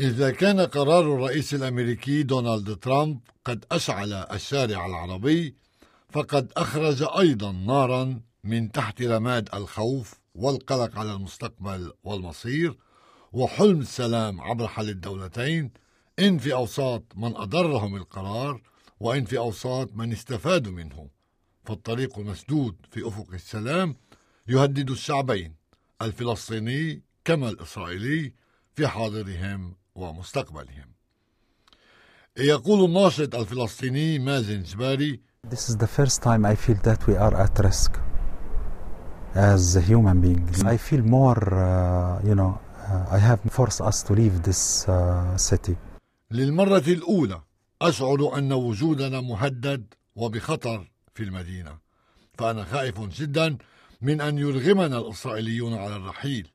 إذا كان قرار الرئيس الأمريكي دونالد ترامب قد أشعل الشارع العربي فقد أخرج أيضا نارا من تحت رماد الخوف والقلق على المستقبل والمصير وحلم السلام عبر حل الدولتين. إن في أوساط من أضرهم القرار وإن في أوساط من استفادوا منه. فالطريق مسدود في أفق السلام يهدد الشعبين الفلسطيني كما الإسرائيلي في حاضرهم ومستقبلهم يقول الناشط الفلسطيني مازن جباري This is the first time I feel that we are at risk as human beings. I feel more, uh, you know, uh, I have forced us to leave this uh, city. للمرة الأولى أشعر أن وجودنا مهدد وبخطر في المدينة فأنا خائف جدا من أن يرغمنا الإسرائيليون على الرحيل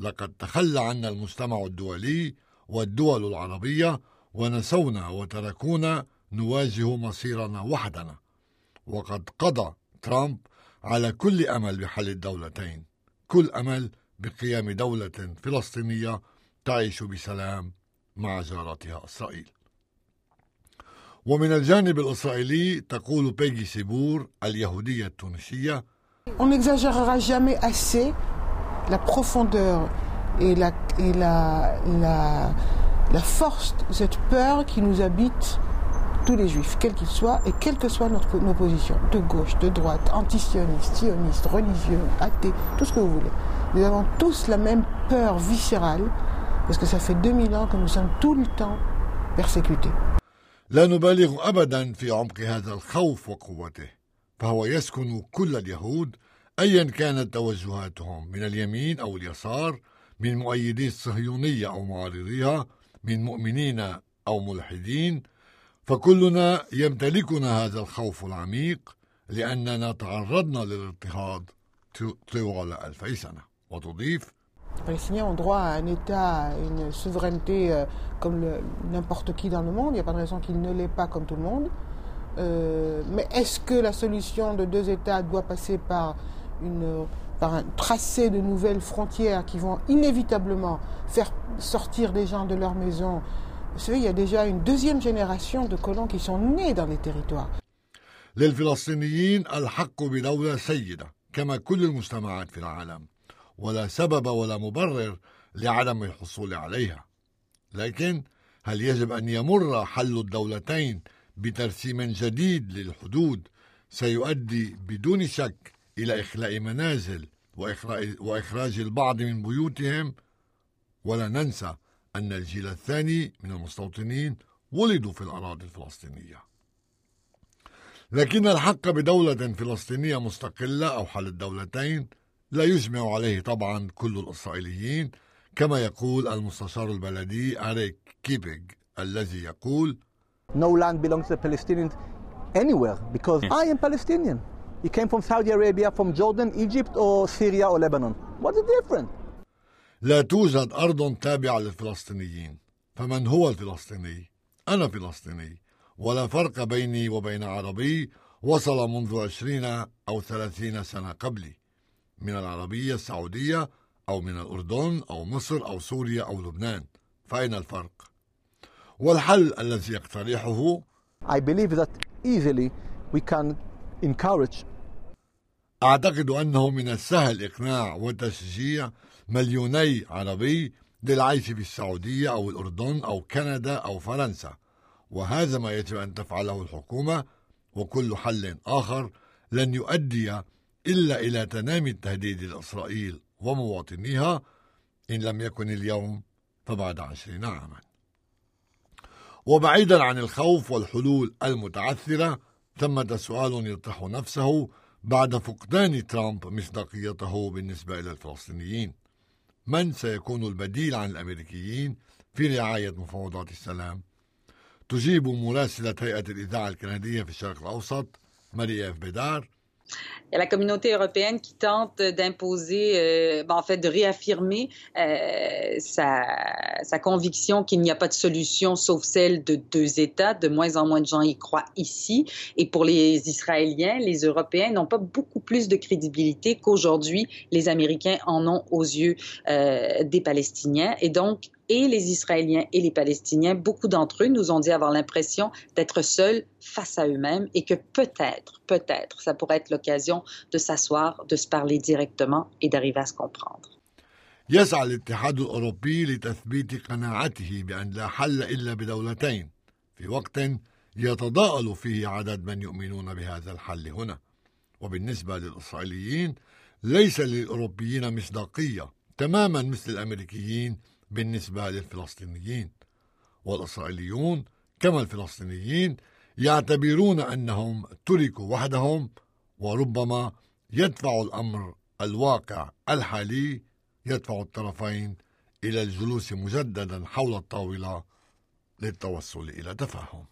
لقد تخلى عنا المجتمع الدولي والدول العربية ونسونا وتركونا نواجه مصيرنا وحدنا. وقد قضى ترامب على كل أمل بحل الدولتين. كل أمل بقيام دولة فلسطينية تعيش بسلام مع جارتها إسرائيل. ومن الجانب الإسرائيلي تقول بيجي سيبور اليهودية التونسية On n'exagérera jamais assez la profondeur et la, et la, la, la force de cette peur qui nous habite tous les juifs, quels qu'ils soient, et quelles que soient notre, nos positions, de gauche, de droite, antisionistes, sionistes, religieux, athées, tout ce que vous voulez. Nous avons tous la même peur viscérale, parce que ça fait 2000 ans que nous sommes tout le temps persécutés. لا نبالغ ابدا في عمق هذا الخوف وقوته فهو يسكن كل اليهود ايا كانت توجهاتهم من اليمين او اليسار من مؤيدي الصهيونيه او معارضيها من مؤمنين او ملحدين فكلنا يمتلكنا هذا الخوف العميق لأننا تعرضنا للاضطهاد طوال ألفي سنة وتضيف Les Palestiniens ont droit à un État, à une souveraineté euh, comme n'importe qui dans le monde. Il n'y a pas de raison qu'il ne l'ait pas comme tout le monde. Euh, mais est-ce que la solution de deux États doit passer par, une, par un tracé de nouvelles frontières qui vont inévitablement faire sortir des gens de leur maison Vous savez, il y a déjà une deuxième génération de colons qui sont nés dans les territoires. للفلسطينيين الحق بدولة سيدة كما كل المجتمعات في العالم ولا سبب ولا مبرر لعدم الحصول عليها لكن هل يجب ان يمر حل الدولتين بترسيم جديد للحدود سيؤدي بدون شك إلى إخلاء منازل وإخراج البعض من بيوتهم. ولا ننسى أن الجيل الثاني من المستوطنين ولدوا في الأراضي الفلسطينية. لكن الحق بدولة فلسطينية مستقلة أو حل الدولتين لا يجمع عليه طبعا كل الإسرائيليين كما يقول المستشار البلدي أريك كيبيج الذي يقول No land belongs to the Palestinians anywhere because I am Palestinian. You came from Saudi Arabia, from Jordan, Egypt or Syria or Lebanon. What's the difference? لا توجد أرض تابعة للفلسطينيين فمن هو الفلسطيني؟ أنا فلسطيني ولا فرق بيني وبين عربي وصل منذ عشرين أو ثلاثين سنة قبلي من العربية السعودية أو من الأردن أو مصر أو سوريا أو لبنان فأين الفرق؟ والحل الذي يقترحه I believe that easily we can encourage. أعتقد أنه من السهل إقناع وتشجيع مليوني عربي للعيش في السعودية أو الأردن أو كندا أو فرنسا. وهذا ما يجب أن تفعله الحكومة وكل حل آخر لن يؤدي إلا إلى تنامي التهديد لإسرائيل ومواطنيها إن لم يكن اليوم فبعد عشرين عاما. وبعيدا عن الخوف والحلول المتعثرة ثمة سؤال يطرح نفسه بعد فقدان ترامب مصداقيته بالنسبة إلى الفلسطينيين. من سيكون البديل عن الأمريكيين في رعاية مفاوضات السلام؟ تجيب مراسلة هيئة الإذاعة الكندية في الشرق الأوسط ماريا بيدار. Il y a la communauté européenne qui tente d'imposer, euh, en fait, de réaffirmer euh, sa, sa, conviction qu'il n'y a pas de solution sauf celle de deux États. De moins en moins de gens y croient ici. Et pour les Israéliens, les Européens n'ont pas beaucoup plus de crédibilité qu'aujourd'hui les Américains en ont aux yeux euh, des Palestiniens. Et donc, et les Israéliens et les Palestiniens, beaucoup d'entre eux nous ont dit avoir l'impression d'être seuls face à eux-mêmes et que peut-être, peut-être, ça pourrait être l'occasion de s'asseoir, de se parler directement et d'arriver à se comprendre. يسعى الاتحاد الأوروبي لتثبيت قناعته بأن لا حل إلا بدولتين في وقت يتضاءل فيه عدد من يؤمنون بهذا الحل هنا. وبالنسبة للإسرائيليين ليس للأوروبيين مصداقية تماما مثل الأمريكيين بالنسبة للفلسطينيين. والإسرائيليون كما الفلسطينيين يعتبرون أنهم تركوا وحدهم وربما يدفع الأمر الواقع الحالي يدفع الطرفين إلى الجلوس مجددا حول الطاولة للتوصل إلى تفاهم.